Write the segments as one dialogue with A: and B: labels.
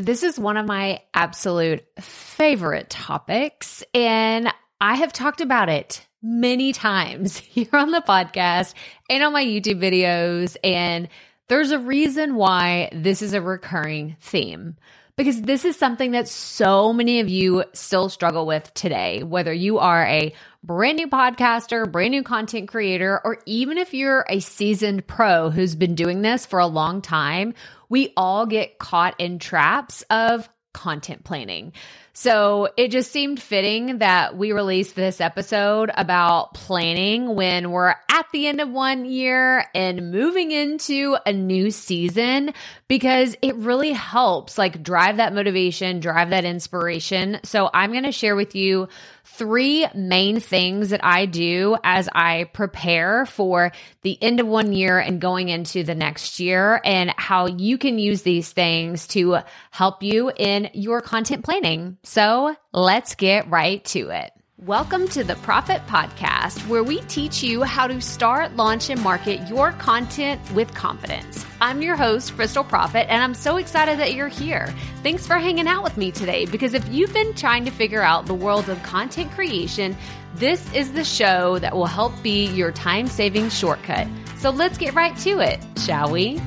A: This is one of my absolute favorite topics, and I have talked about it many times here on the podcast and on my YouTube videos. And there's a reason why this is a recurring theme because this is something that so many of you still struggle with today, whether you are a brand new podcaster, brand new content creator, or even if you're a seasoned pro who's been doing this for a long time, we all get caught in traps of content planning. So it just seemed fitting that we release this episode about planning when we're at the end of one year and moving into a new season because it really helps like drive that motivation, drive that inspiration. So I'm going to share with you three main things that I do as I prepare for the end of one year and going into the next year, and how you can use these things to help you in your content planning. So let's get right to it. Welcome to the Proffitt Podcast, where we teach you how to start, launch, and market your content with confidence. I'm your host, Krystal Proffitt, and I'm so excited that you're here. Thanks for hanging out with me today because if you've been trying to figure out the world of content creation, this is the show that will help be your time saving shortcut. So let's get right to it, shall we?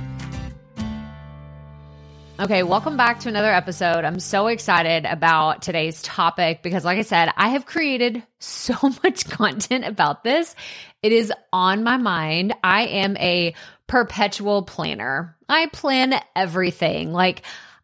A: Okay, welcome back to another episode. I'm so excited about today's topic because, like I said, I have created so much content about this. It is on my mind. I am a perpetual planner, I plan everything. Like,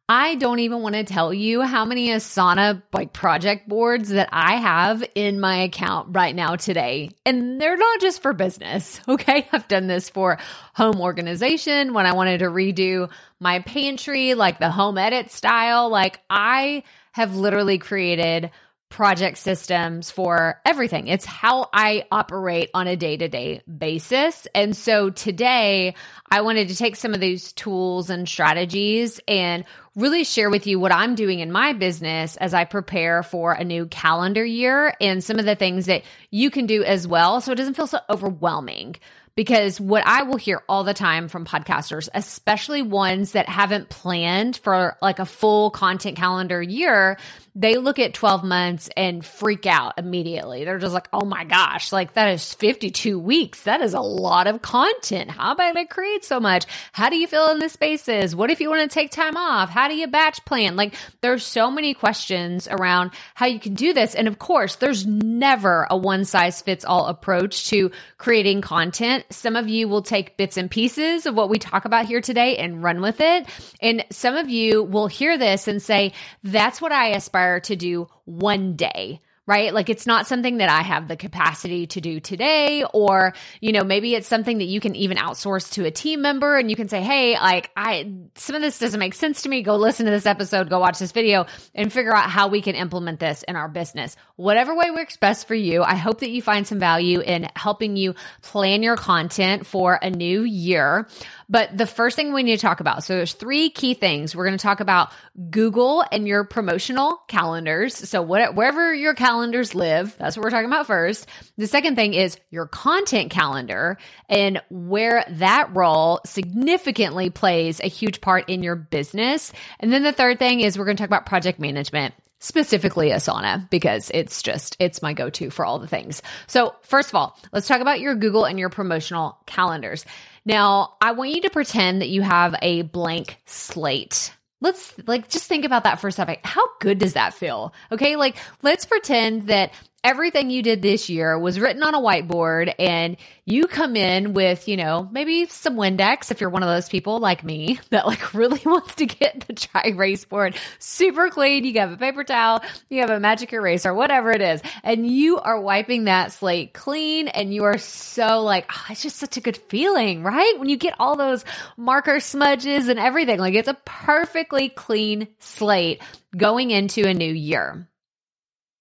A: I don't even want to tell you how many Asana like project boards that I have in my account right now today. And they're not just for business. Okay. I've done this for home organization when I wanted to redo my pantry, like the home edit style. Like I have literally created project systems for everything. It's how I operate on a day to day basis. And so today I wanted to take some of these tools and strategies and really share with you what I'm doing in my business as I prepare for a new calendar year and some of the things that you can do as well. So it doesn't feel so overwhelming because what I will hear all the time from podcasters, especially ones that haven't planned for like a full content calendar year, they look at 12 months and freak out immediately. They're just like, oh my gosh, like that is 52 weeks. That is a lot of content. How am I going to create so much? How do you fill in the spaces? What if you want to take time off? How do you batch plan? Like there's so many questions around how you can do this. And of course, there's never a one size fits all approach to creating content. Some of you will take bits and pieces of what we talk about here today and run with it. And some of you will hear this and say, that's what I aspire to do one day right? Like it's not something that I have the capacity to do today, or, you know, maybe it's something that you can even outsource to a team member and you can say, Hey, like I, some of this doesn't make sense to me. Go listen to this episode, go watch this video and figure out how we can implement this in our business. Whatever way works best for you. I hope that you find some value in helping you plan your content for a new year. But the first thing we need to talk about, so there's three key things. We're going to talk about Google and your promotional calendars. So what, wherever your calendars live, that's what we're talking about first. The second thing is your content calendar and where that role significantly plays a huge part in your business. And then the third thing is we're going to talk about project management specifically Asana because it's just it's my go-to for all the things. So, first of all, let's talk about your Google and your promotional calendars. Now, I want you to pretend that you have a blank slate. Let's like just think about that for a second. How good does that feel? Okay, like let's pretend that everything you did this year was written on a whiteboard and you come in with, you know, maybe some Windex if you're one of those people like me that like really wants to get the dry erase board super clean. You have a paper towel, you have a magic eraser, whatever it is, and you are wiping that slate clean and you are so like, oh, it's just such a good feeling, right? When you get all those marker smudges and everything, like it's a perfectly clean slate going into a new year.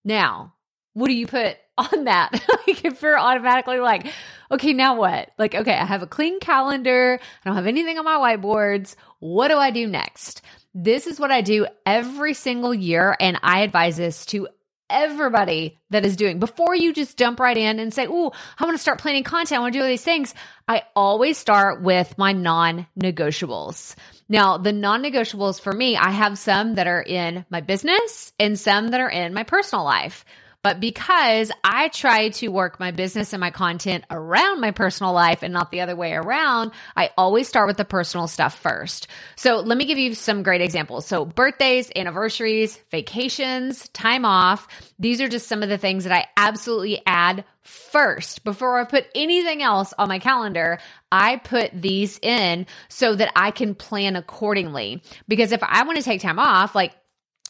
A: Now, what do you put on that? like if you're automatically like, okay, now what? Like, okay, I have a clean calendar. I don't have anything on my whiteboards. What do I do next? This is what I do every single year. And I advise this to everybody that is doing before you just jump right in and say, Oh, I want to start planning content. I want to do all these things. I always start with my non negotiables. Now, the non negotiables for me, I have some that are in my business and some that are in my personal life. But because I try to work my business and my content around my personal life and not the other way around, I always start with the personal stuff first. So let me give you some great examples. So birthdays, anniversaries, vacations, time off. These are just some of the things that I absolutely add first before I put anything else on my calendar. I put these in so that I can plan accordingly. Because if I want to take time off, like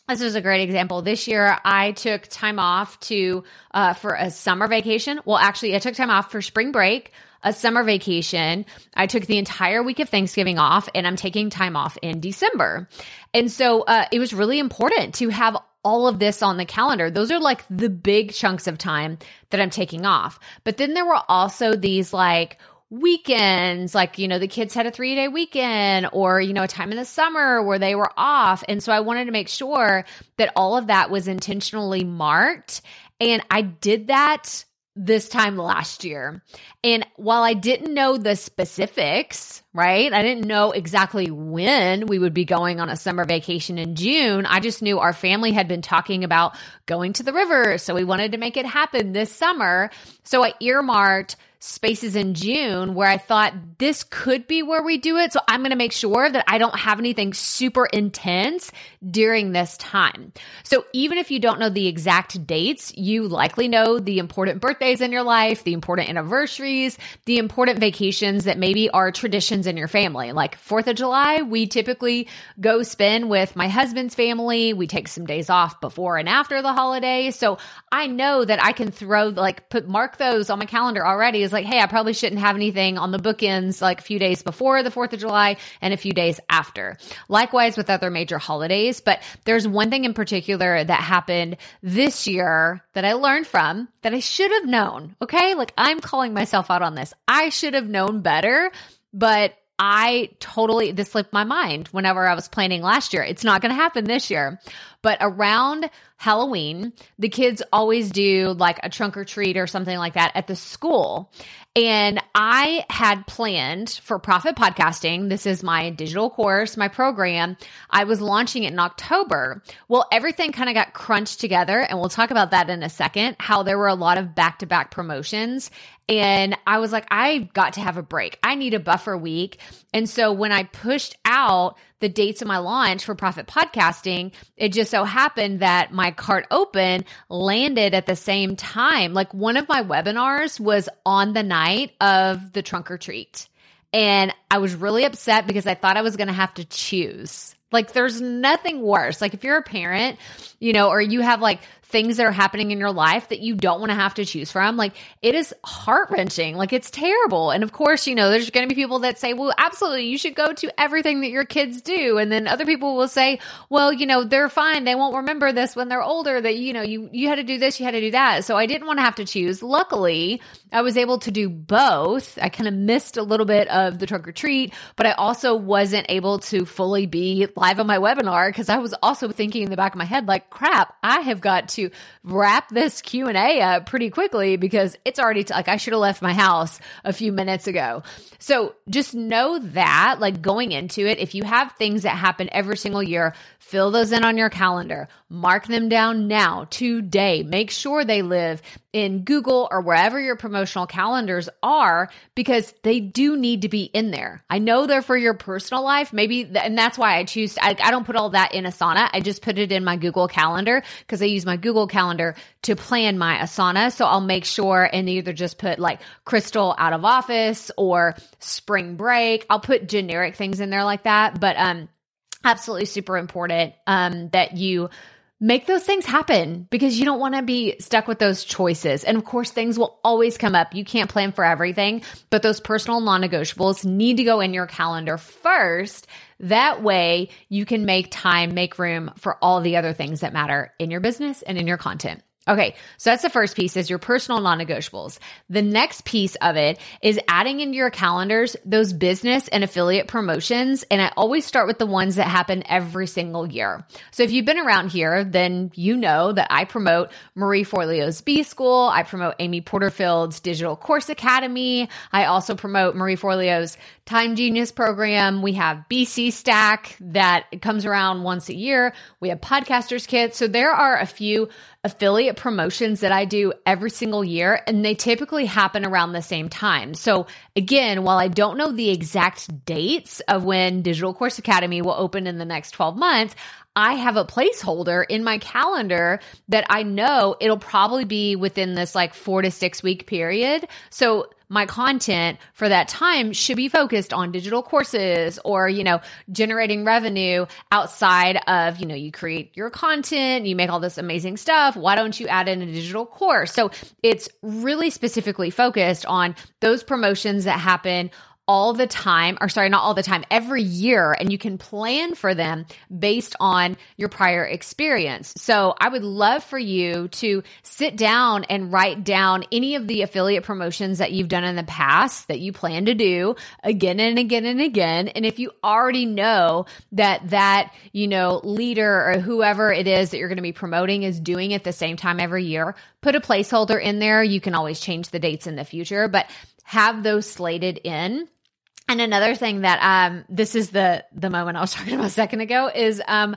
A: this is a great example. This year, I took time off to uh, for a summer vacation. Well, actually, I took time off for spring break, a summer vacation. I took the entire week of Thanksgiving off, and I'm taking time off in December. And so, uh, it was really important to have all of this on the calendar. Those are like the big chunks of time that I'm taking off. But then there were also these like weekends like you know the kids had a 3 day weekend or you know a time in the summer where they were off and so I wanted to make sure that all of that was intentionally marked and I did that this time last year. And while I didn't know the specifics, right? I didn't know exactly when we would be going on a summer vacation in June. I just knew our family had been talking about going to the river. So we wanted to make it happen this summer. So I earmarked spaces in June where I thought this could be where we do it. So I'm going to make sure that I don't have anything super intense during this time. So even if you don't know the exact dates, you likely know the important birthdays in your life, the important anniversaries, the important vacations that maybe are traditions in your family. Like 4th of July, we typically go spend with my husband's family. We take some days off before and after the holiday. So I know that I can throw like put mark those on my calendar already is like, hey, I probably shouldn't have anything on the bookends like a few days before the 4th of July and a few days after. Likewise with other major holidays. But there's one thing in particular that happened this year that I learned from that I should have known. Okay. Like I'm calling myself out on this. I should have known better, but I totally, this slipped my mind whenever I was planning last year. It's not going to happen this year. But around Halloween, the kids always do like a trunk or treat or something like that at the school. And I had planned for Proffitt Podcasting. This is my digital course, my program. I was launching it in October. Well, everything kind of got crunched together. And we'll talk about that in a second, how there were a lot of back to back promotions. And I was like, I got to have a break. I need a buffer week. And so when I pushed out the dates of my launch for Proffitt Podcasting, it just so happened that my cart open landed at the same time. Like one of my webinars was on the night of the trunk or treat. And I was really upset because I thought I was going to have to choose. Like there's nothing worse. Like if you're a parent, you know, or you have like things that are happening in your life that you don't want to have to choose from. Like it is heart wrenching. Like it's terrible. And of course, you know, there's going to be people that say, well, absolutely, you should go to everything that your kids do. And then other people will say, well, you know, they're fine. They won't remember this when they're older that, you know, you, you had to do this, you had to do that. So I didn't want to have to choose. Luckily, I was able to do both. I kind of missed a little bit of the trunk or treat, but I also wasn't able to fully be live on my webinar because I was also thinking in the back of my head, like, crap, I have got to wrap this Q&A up pretty quickly because it's already t- like I should have left my house a few minutes ago. So just know that like going into it, if you have things that happen every single year, fill those in on your calendar, mark them down now, today. Make sure they live in Google or wherever your promotional calendars are because they do need to be in there. I know they're for your personal life, maybe, and that's why I choose, I, I don't put all that in Asana. I just put it in my Google Calendar because I use my Google Calendar to plan my Asana. So I'll make sure and either just put like Krystal out of office or spring break. I'll put generic things in there like that, but, um, absolutely super important, um, that you, make those things happen because you don't want to be stuck with those choices. And of course, things will always come up. You can't plan for everything, but those personal non negotiables need to go in your calendar first. That way you can make time, make room for all the other things that matter in your business and in your content. Okay, so that's the first piece is your personal non-negotiables. The next piece of it is adding into your calendars those business and affiliate promotions. And I always start with the ones that happen every single year. So if you've been around here, then you know that I promote Marie Forleo's B School. I promote Amy Porterfield's Digital Course Academy. I also promote Marie Forleo's Time Genius program. We have BC Stack that comes around once a year. We have podcasters kits. So there are a few affiliate promotions that I do every single year, and they typically happen around the same time. So, again, while I don't know the exact dates of when Digital Course Academy will open in the next 12 months, I have a placeholder in my calendar that I know it'll probably be within this like four to six week period. So my content for that time should be focused on digital courses or, you know, generating revenue outside of, you know, you create your content, you make all this amazing stuff. Why don't you add in a digital course? So it's really specifically focused on those promotions that happen all the time, or sorry, not all the time, every year, and you can plan for them based on your prior experience. So I would love for you to sit down and write down any of the affiliate promotions that you've done in the past that you plan to do again and again and again. And if you already know that that, you know, leader or whoever it is that you're going to be promoting is doing it the same time every year, put a placeholder in there. You can always change the dates in the future, but have those slated in and another thing that um this is the the moment I was talking about a second ago is um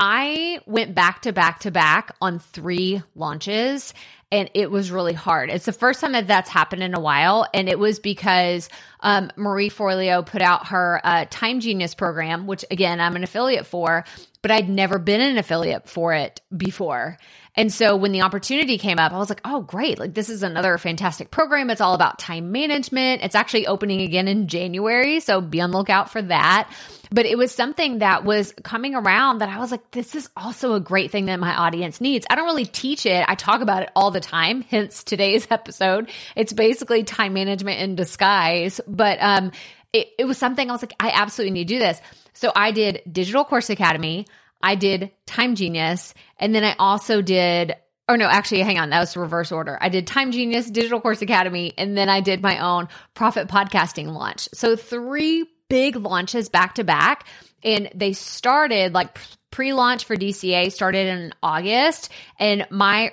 A: I went back to back to back on three launches and it was really hard. It's the first time that that's happened in a while. And it was because um, Marie Forleo put out her uh, Time Genius program, which again, I'm an affiliate for, but I'd never been an affiliate for it before. And so when the opportunity came up, I was like, oh, great. Like, this is another fantastic program. It's all about time management. It's actually opening again in January. So be on the lookout for that. But it was something that was coming around that I was like, this is also a great thing that my audience needs. I don't really teach it. I talk about it all the time, hence today's episode. It's basically time management in disguise. But um, it, it was something I was like, I absolutely need to do this. So I did Digital Course Academy. I did Time Genius, and then I also did or no, actually, hang on, that was reverse order. I did Time Genius, Digital Course Academy, and then I did my own Proffitt podcasting launch. So three big launches back to back. And they started like pre launch for DCA started in August. And my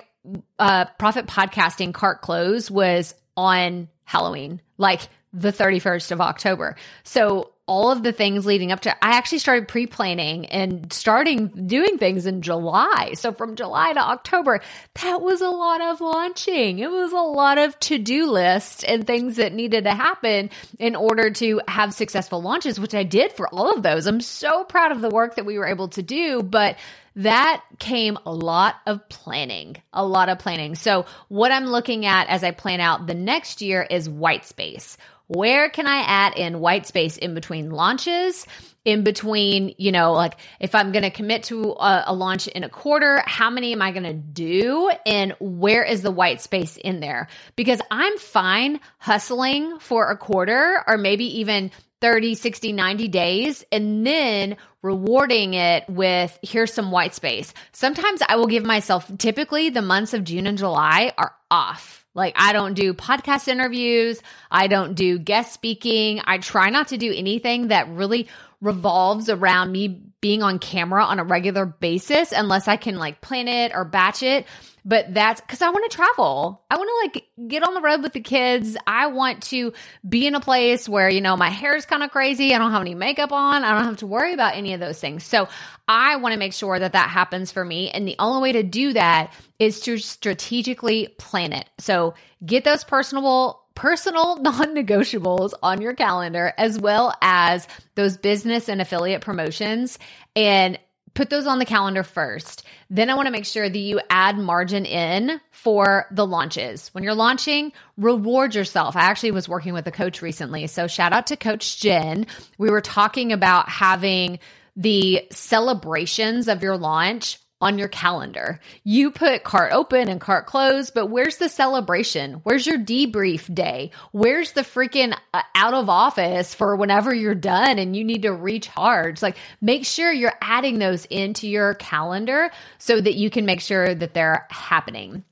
A: uh, profit podcasting cart close was on Halloween, like the 31st of October. So all of the things leading up to I actually started pre-planning and starting doing things in July. So from July to October, that was a lot of launching. It was a lot of to-do lists and things that needed to happen in order to have successful launches, which I did for all of those. I'm so proud of the work that we were able to do, but that came a lot of planning, a lot of planning. So what I'm looking at as I plan out the next year is white space where can I add in white space in between launches? In between, you know, like if I'm going to commit to a, a, launch in a quarter, how many am I going to do? And where is the white space in there? Because I'm fine hustling for a quarter or maybe even 30, 60, 90 days and then rewarding it with here's some white space. Sometimes I will give myself, typically, the months of June and July are off like, I don't do podcast interviews. I don't do guest speaking. I try not to do anything that really revolves around me being on camera on a regular basis unless I can like plan it or batch it. But that's because I want to travel. I want to like get on the road with the kids. I want to be in a place where, you know, my hair is kind of crazy. I don't have any makeup on. I don't have to worry about any of those things. So I want to make sure that that happens for me. And the only way to do that is to strategically plan it. So get those personable personal non-negotiables on your calendar as well as those business and affiliate promotions and put those on the calendar first. Then I want to make sure that you add margin in for the launches. When you're launching, reward yourself. I actually was working with a coach recently. So shout out to Coach Jen. We were talking about having the celebrations of your launch on your calendar. You put cart open and cart closed, but where's the celebration? Where's your debrief day? Where's the freaking uh, out of office for whenever you're done and you need to recharge? Like make sure you're adding those into your calendar so that you can make sure that they're happening.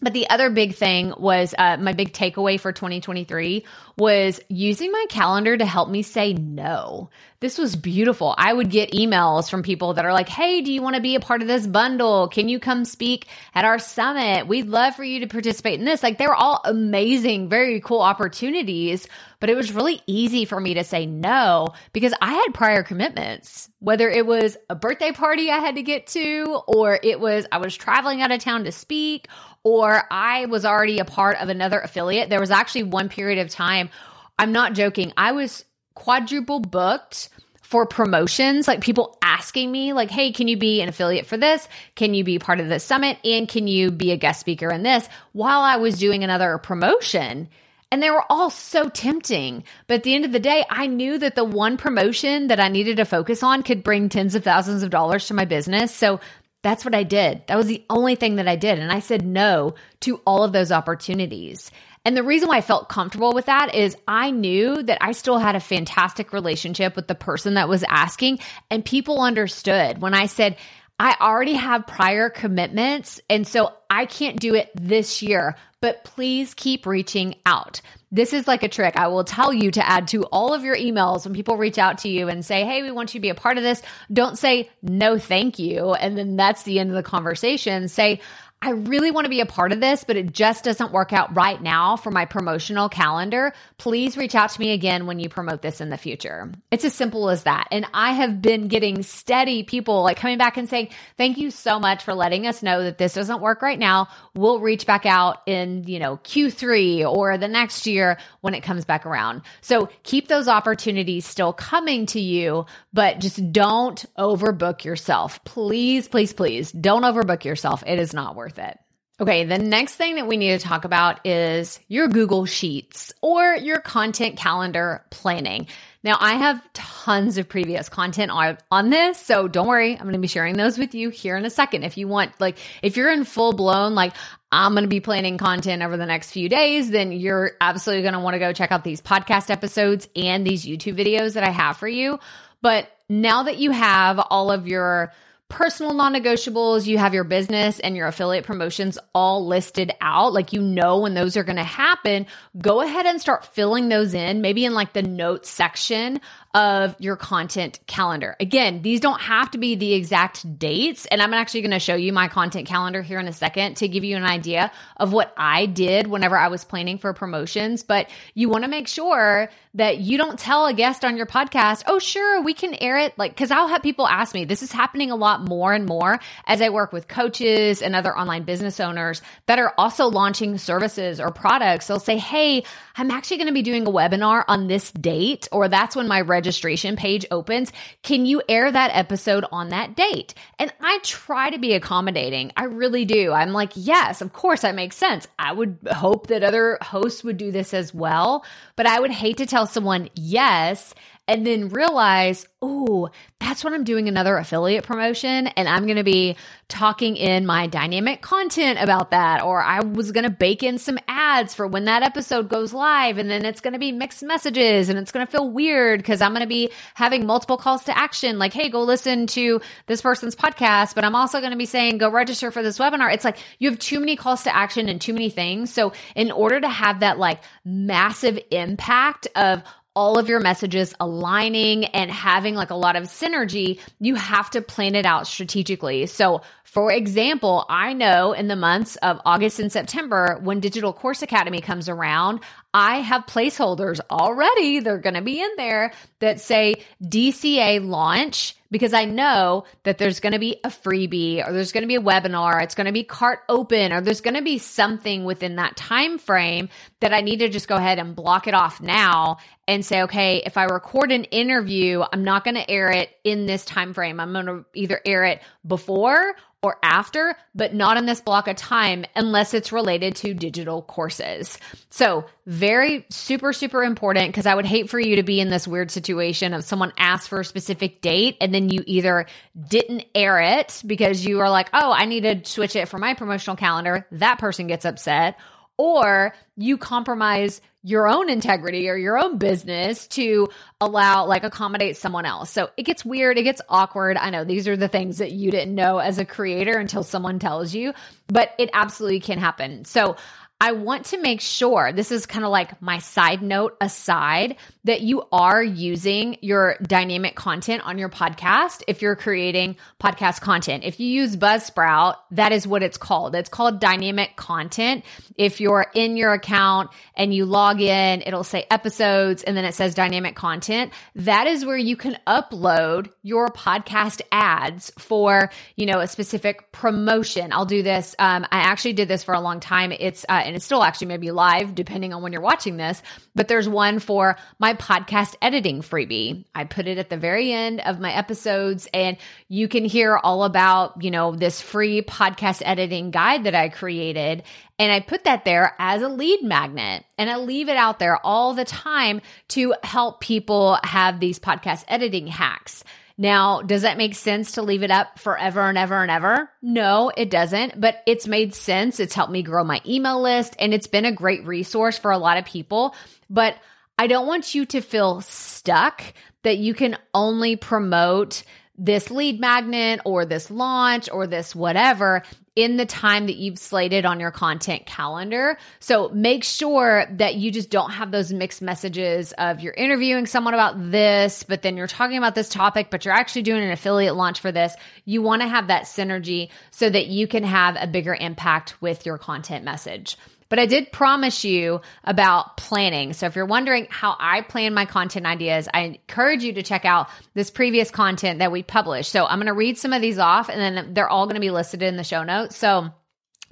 A: But the other big thing was uh, my big takeaway for 2023 was using my calendar to help me say no. This was beautiful. I would get emails from people that are like, Hey, do you want to be a part of this bundle? Can you come speak at our summit? We'd love for you to participate in this. Like they were all amazing, very cool opportunities, but it was really easy for me to say no because I had prior commitments, whether it was a birthday party I had to get to, or it was I was traveling out of town to speak, or I was already a part of another affiliate. There was actually one period of time, I'm not joking, I was quadruple booked for promotions, like people asking me, like, hey, can you be an affiliate for this? Can you be part of this summit? And can you be a guest speaker in this? While I was doing another promotion. And they were all so tempting. But at the end of the day, I knew that the one promotion that I needed to focus on could bring tens of thousands of dollars to my business. So that's what I did. That was the only thing that I did. And I said no to all of those opportunities. And the reason why I felt comfortable with that is I knew that I still had a fantastic relationship with the person that was asking, and people understood when I said, I already have prior commitments, and so I can't do it this year, but please keep reaching out. This is like a trick I will tell you to add to all of your emails when people reach out to you and say, Hey, we want you to be a part of this. Don't say no, thank you. And then that's the end of the conversation. Say, I really want to be a part of this, but it just doesn't work out right now for my promotional calendar. Please reach out to me again when you promote this in the future. It's as simple as that. And I have been getting steady people like coming back and saying, thank you so much for letting us know that this doesn't work right now. We'll reach back out in, you know, Q3 or the next year when it comes back around. So keep those opportunities still coming to you, but just don't overbook yourself. Please, please, please don't overbook yourself. It is not worth worth it. Okay, the next thing that we need to talk about is your Google Sheets or your content calendar planning. Now, I have tons of previous content on, on this, so don't worry. I'm going to be sharing those with you here in a second. If you want, like, if you're in full blown, like, I'm going to be planning content over the next few days, then you're absolutely going to want to go check out these podcast episodes and these YouTube videos that I have for you. But now that you have all of your personal non negotiables, you have your business and your affiliate promotions all listed out. Like you know when those are going to happen, go ahead and start filling those in, maybe in like the notes section of your content calendar. Again, these don't have to be the exact dates. And I'm actually going to show you my content calendar here in a second to give you an idea of what I did whenever I was planning for promotions. But you want to make sure that you don't tell a guest on your podcast, oh, sure, we can air it. Like, cause I'll have people ask me, this is happening a lot more and more as I work with coaches and other online business owners that are also launching services or products. They'll say, hey, I'm actually going to be doing a webinar on this date, or that's when my registration page opens. Can you air that episode on that date? And I try to be accommodating. I really do. I'm like, yes, of course, that makes sense. I would hope that other hosts would do this as well, but I would hate to tell someone yes and then realize, oh, that's when I'm doing another affiliate promotion and I'm going to be talking in my dynamic content about that. Or I was going to bake in some ads for when that episode goes live and then it's going to be mixed messages and it's going to feel weird because I'm going to be having multiple calls to action like, hey, go listen to this person's podcast. But I'm also going to be saying, go register for this webinar. It's like you have too many calls to action and too many things. So in order to have that like massive impact of all of your messages aligning and having like a lot of synergy, you have to plan it out strategically. So, for example, I know in the months of August and September, when Digital Course Academy comes around, I have placeholders already. They're going to be in there that say DCA launch because I know that there's going to be a freebie or there's going to be a webinar, it's going to be cart open or there's going to be something within that time frame that I need to just go ahead and block it off now and say, okay, if I record an interview, I'm not going to air it in this time frame. I'm going to either air it before or after, but not in this block of time unless it's related to digital courses. So, very super, super important because I would hate for you to be in this weird situation of someone asks for a specific date and then you either didn't air it because you are like, oh, I need to switch it for my promotional calendar. That person gets upset or you compromise your own integrity or your own business to allow like accommodate someone else. So it gets weird, it gets awkward. I know these are the things that you didn't know as a creator until someone tells you, but it absolutely can happen. So I want to make sure this is kind of like my side note aside that you are using your dynamic content on your podcast if you're creating podcast content. If you use Buzzsprout, that is what it's called. It's called dynamic content. If you're in your account and you log in, it'll say episodes and then it says dynamic content. That is where you can upload your podcast ads for, you know, a specific promotion. I'll do this. Um, I actually did this for a long time. It's, uh, and it's still actually maybe live depending on when you're watching this, but there's one for my podcast editing freebie. I put it at the very end of my episodes and you can hear all about, you know, this free podcast editing guide that I created. And I put that there as a lead magnet and I leave it out there all the time to help people have these podcast editing hacks. Now, does that make sense to leave it up forever and ever and ever? No, it doesn't, but it's made sense. It's helped me grow my email list and it's been a great resource for a lot of people. But I don't want you to feel stuck that you can only promote this lead magnet or this launch or this whatever in the time that you've slated on your content calendar. So make sure that you just don't have those mixed messages of you're interviewing someone about this, but then you're talking about this topic, but you're actually doing an affiliate launch for this. You want to have that synergy so that you can have a bigger impact with your content message. But I did promise you about planning. So if you're wondering how I plan my content ideas, I encourage you to check out this previous content that we published. So I'm going to read some of these off and then they're all going to be listed in the show notes. So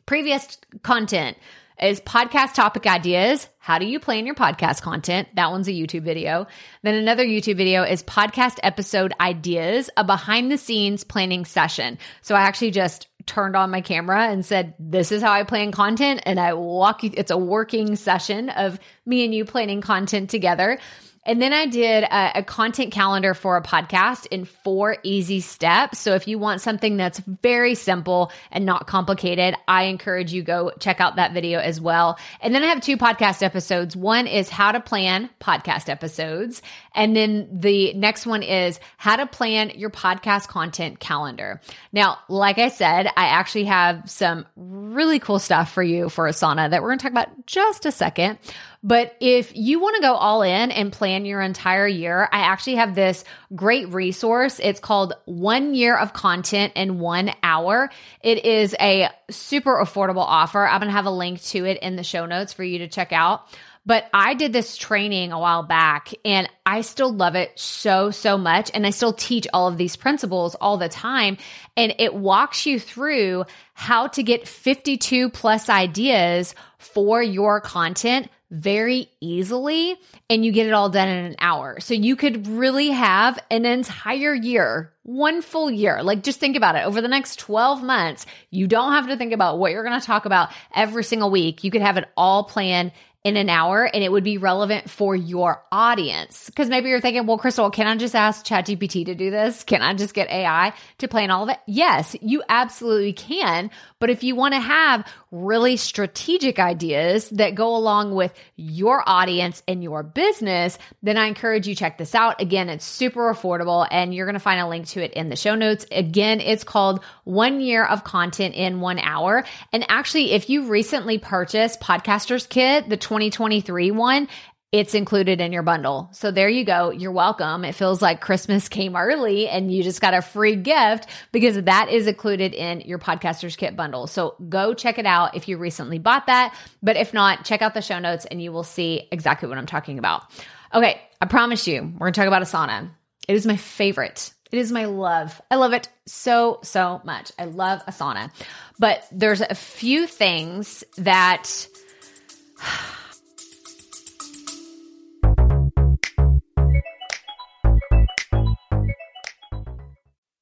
A: previous content is podcast topic ideas. How do you plan your podcast content? That one's a YouTube video. Then another YouTube video is podcast episode ideas, a behind the scenes planning session. So I actually just turned on my camera and said, This is how I plan content. And I walk you, it's a working session of me and you planning content together. And then I did a, a, content calendar for a podcast in four easy steps. So if you want something that's very simple and not complicated, I encourage you go check out that video as well. And then I have two podcast episodes. One is how to plan podcast episodes. And then the next one is how to plan your podcast content calendar. Now, like I said, I actually have some really cool stuff for you for Asana that we're going to talk about just a second. But if you want to go all in and plan your entire year, I actually have this great resource. It's called One Year of Content in One Hour. It is a super affordable offer. I'm going to have a link to it in the show notes for you to check out. But I did this training a while back and I still love it so, so much. And I still teach all of these principles all the time. And it walks you through how to get 52 plus ideas for your content very easily and you get it all done in an hour. So you could really have an entire year, one full year. Like just think about it. Over the next 12 months, you don't have to think about what you're going to talk about every single week. You could have it all planned in an hour and it would be relevant for your audience. Because maybe you're thinking, well, Krystal, can I just ask ChatGPT to do this? Can I just get AI to plan all of it? Yes, you absolutely can. But if you want to have really strategic ideas that go along with your audience and your business, then I encourage you check this out. Again, it's super affordable and you're going to find a link to it in the show notes. Again, it's called One Year of Content in One Hour. And actually, if you recently purchased Podcasters Kit, the 2023 one, it's included in your bundle. So there you go. You're welcome. It feels like Christmas came early and you just got a free gift because that is included in your podcasters kit bundle. So go check it out if you recently bought that. But if not, check out the show notes and you will see exactly what I'm talking about. Okay. I promise you, we're going to talk about Asana. It is my favorite. It is my love. I love it so, so much. I love Asana. But there's a few things that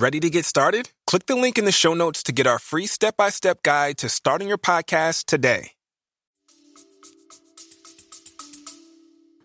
B: Ready to get started? Click the link in the show notes to get our free step by step guide to starting your podcast today.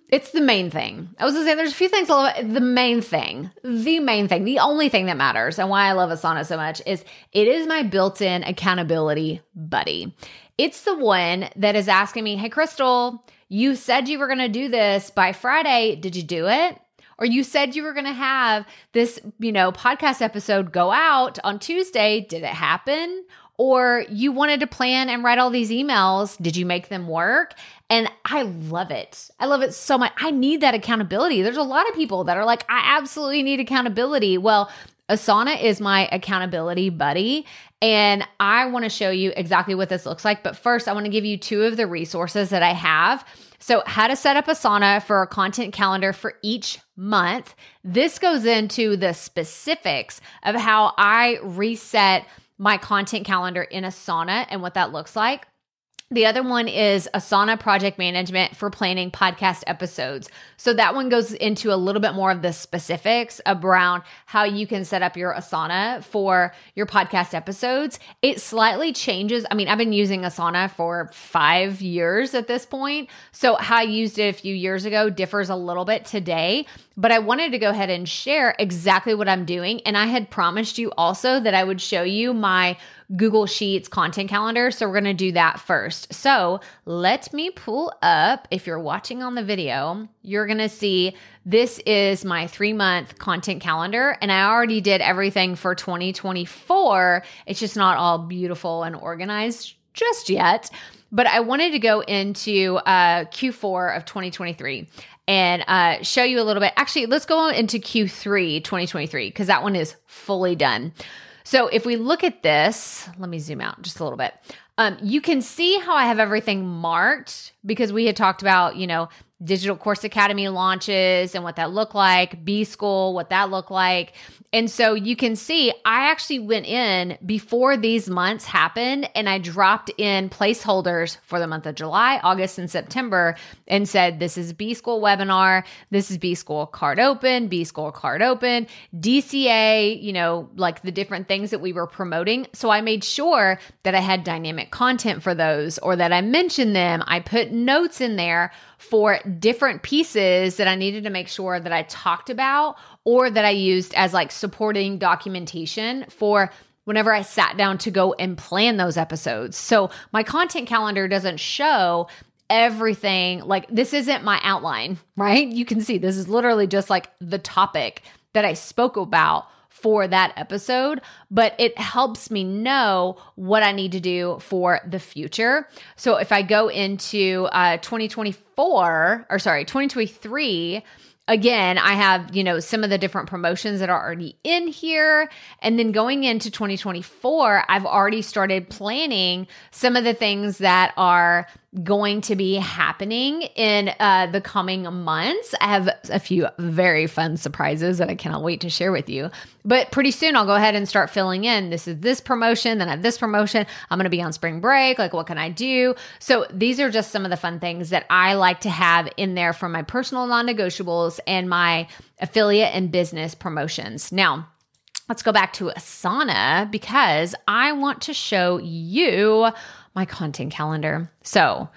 A: It's the main thing. I was gonna say there's a few things I love. The main thing, the main thing, the only thing that matters, and why I love Asana so much is it is my built-in accountability buddy. It's the one that is asking me, "Hey, Krystal, you said you were gonna do this by Friday. Did you do it?" Or you said you were going to have this, you know, podcast episode go out on Tuesday. Did it happen? Or you wanted to plan and write all these emails. Did you make them work? And I love it. I love it so much. I need that accountability. There's a lot of people that are like, I absolutely need accountability. Well, Asana is my accountability buddy. And I want to show you exactly what this looks like. But first, I want to give you two of the resources that I have. So, how to set up a Asana for a content calendar for each month. This goes into the specifics of how I reset my content calendar in Asana and what that looks like. The other one is Asana project management for planning podcast episodes. So that one goes into a little bit more of the specifics around how you can set up your Asana for your podcast episodes. It slightly changes. I mean, I've been using Asana for five years at this point. So how I used it a few years ago differs a little bit today, but I wanted to go ahead and share exactly what I'm doing. And I had promised you also that I would show you my Google Sheets content calendar. So we're going to do that first. So let me pull up, if you're watching on the video, you're going to see this is my three month content calendar. And I already did everything for 2024. It's just not all beautiful and organized just yet. But I wanted to go into uh, Q4 of 2023 and uh, show you a little bit. Actually, let's go into Q3 2023 because that one is fully done. So if we look at this, let me zoom out just a little bit. Um, you can see how I have everything marked because we had talked about, you know, Digital Course Academy launches and what that looked like, B School, what that looked like. And so you can see I actually went in before these months happened and I dropped in placeholders for the month of July, August, and September and said, This is B School webinar. This is B School card open, B School card open, DCA, you know, like the different things that we were promoting. So I made sure that I had dynamic content for those or that I mentioned them. I put notes in there for different pieces that I needed to make sure that I talked about or that I used as like supporting documentation for whenever I sat down to go and plan those episodes. So my content calendar doesn't show everything like this isn't my outline, right? You can see this is literally just like the topic that I spoke about for that episode, but it helps me know what I need to do for the future. So if I go into uh, 2024, or sorry, 2023, again, I have, you know, some of the different promotions that are already in here. And then going into 2024, I've already started planning some of the things that are going to be happening in uh, the coming months. I have a few very fun surprises that I cannot wait to share with you. But pretty soon I'll go ahead and start filling in. This is this promotion, then I have this promotion. I'm going to be on spring break. Like, what can I do? So these are just some of the fun things that I like to have in there for my personal non negotiables and my affiliate and business promotions. Now, let's go back to Asana because I want to show you my content calendar. So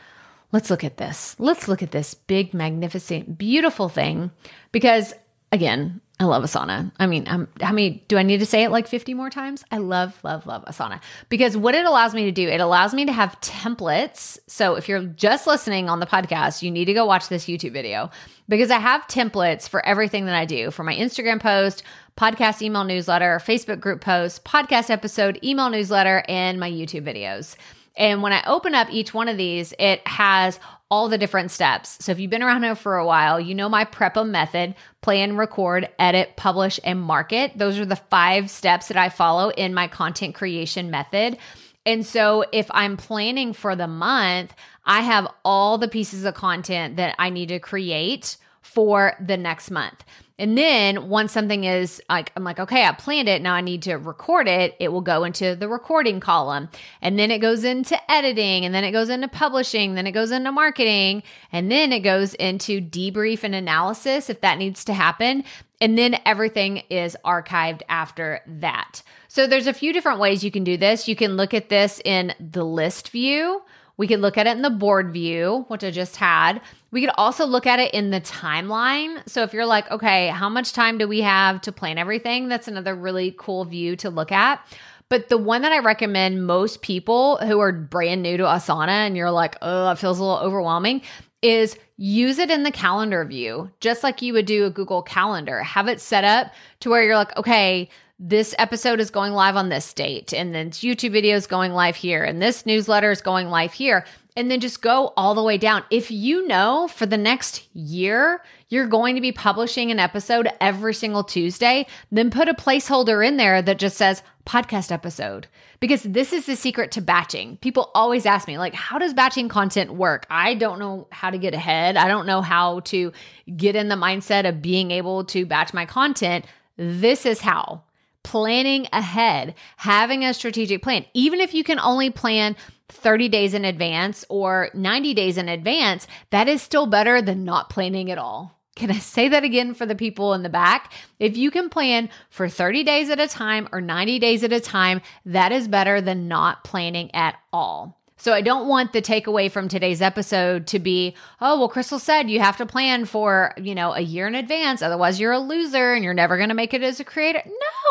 A: let's look at this. Let's look at this big, magnificent, beautiful thing because, again, I love Asana. I mean, um, how many do I need to say it like 50 more times? I love, love, love Asana because what it allows me to do, it allows me to have templates. So if you're just listening on the podcast, you need to go watch this YouTube video because I have templates for everything that I do for my Instagram post, podcast email newsletter, Facebook group post, podcast episode, email newsletter, and my YouTube videos. And when I open up each one of these, it has all the different steps. So if you've been around here for a while, you know my PREPA method plan, record, edit, publish, and market. Those are the five steps that I follow in my content creation method. And so if I'm planning for the month, I have all the pieces of content that I need to create for the next month. And then once something is like, I'm like, okay, I planned it. Now I need to record it. It will go into the recording column. And then it goes into editing. And then it goes into publishing. Then it goes into marketing. And then it goes into debrief and analysis if that needs to happen. And then everything is archived after that. So there's a few different ways you can do this. You can look at this in the list view. We could look at it in the board view, which I just had. We could also look at it in the timeline. So if you're like, okay, how much time do we have to plan everything? That's another really cool view to look at. But the one that I recommend most people who are brand new to Asana and you're like, oh, it feels a little overwhelming is use it in the calendar view, just like you would do a Google Calendar. Have it set up to where you're like, okay, this episode is going live on this date, and then YouTube video is going live here, and this newsletter is going live here. And then just go all the way down. If you know for the next year, you're going to be publishing an episode every single Tuesday, then put a placeholder in there that just says podcast episode. Because this is the secret to batching. People always ask me, like, how does batching content work? I don't know how to get ahead. I don't know how to get in the mindset of being able to batch my content. This is how planning ahead, having a strategic plan, even if you can only plan 30 days in advance or 90 days in advance, that is still better than not planning at all. Can I say that again for the people in the back? If you can plan for 30 days at a time or 90 days at a time, that is better than not planning at all. So I don't want the takeaway from today's episode to be, oh, well, Krystal said you have to plan for, you know, a year in advance. Otherwise, you're a loser and you're never going to make it as a creator.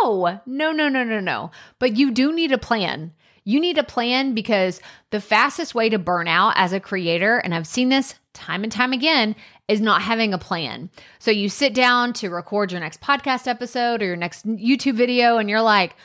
A: No, no, no, no, no, no. But you do need a plan. You need a plan because the fastest way to burn out as a creator, and I've seen this time and time again, is not having a plan. So you sit down to record your next podcast episode or your next YouTube video, and you're like,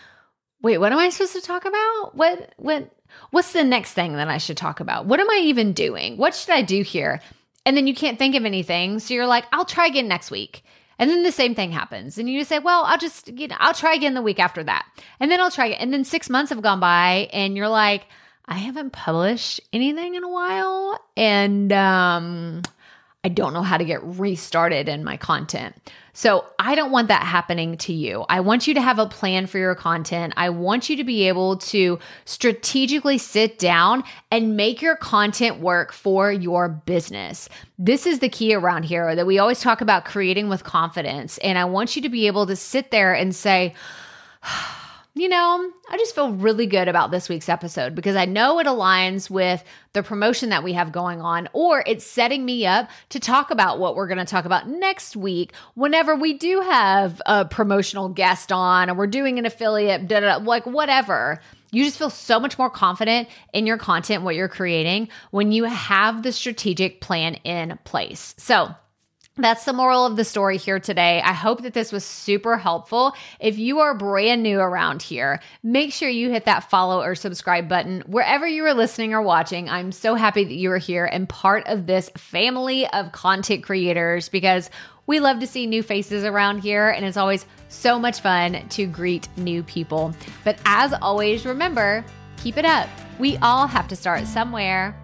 A: wait, what am I supposed to talk about? What, what, What's the next thing that I should talk about? What am I even doing? What should I do here? And then you can't think of anything. So you're like, I'll try again next week. And then the same thing happens. And you say, well, I'll just, you know, I'll try again the week after that. And then I'll try it. And then six months have gone by and you're like, I haven't published anything in a while. And um, I don't know how to get restarted in my content. So I don't want that happening to you. I want you to have a plan for your content. I want you to be able to strategically sit down and make your content work for your business. This is the key around here that we always talk about creating with confidence. And I want you to be able to sit there and say, you know, I just feel really good about this week's episode because I know it aligns with the promotion that we have going on, or it's setting me up to talk about what we're going to talk about next week whenever we do have a promotional guest on or we're doing an affiliate, da, da, like whatever. You just feel so much more confident in your content, what you're creating, when you have the strategic plan in place. So, that's the moral of the story here today. I hope that this was super helpful. If you are brand new around here, make sure you hit that follow or subscribe button wherever you are listening or watching. I'm so happy that you are here and part of this family of content creators because we love to see new faces around here and it's always so much fun to greet new people. But as always, remember, keep it up. We all have to start somewhere.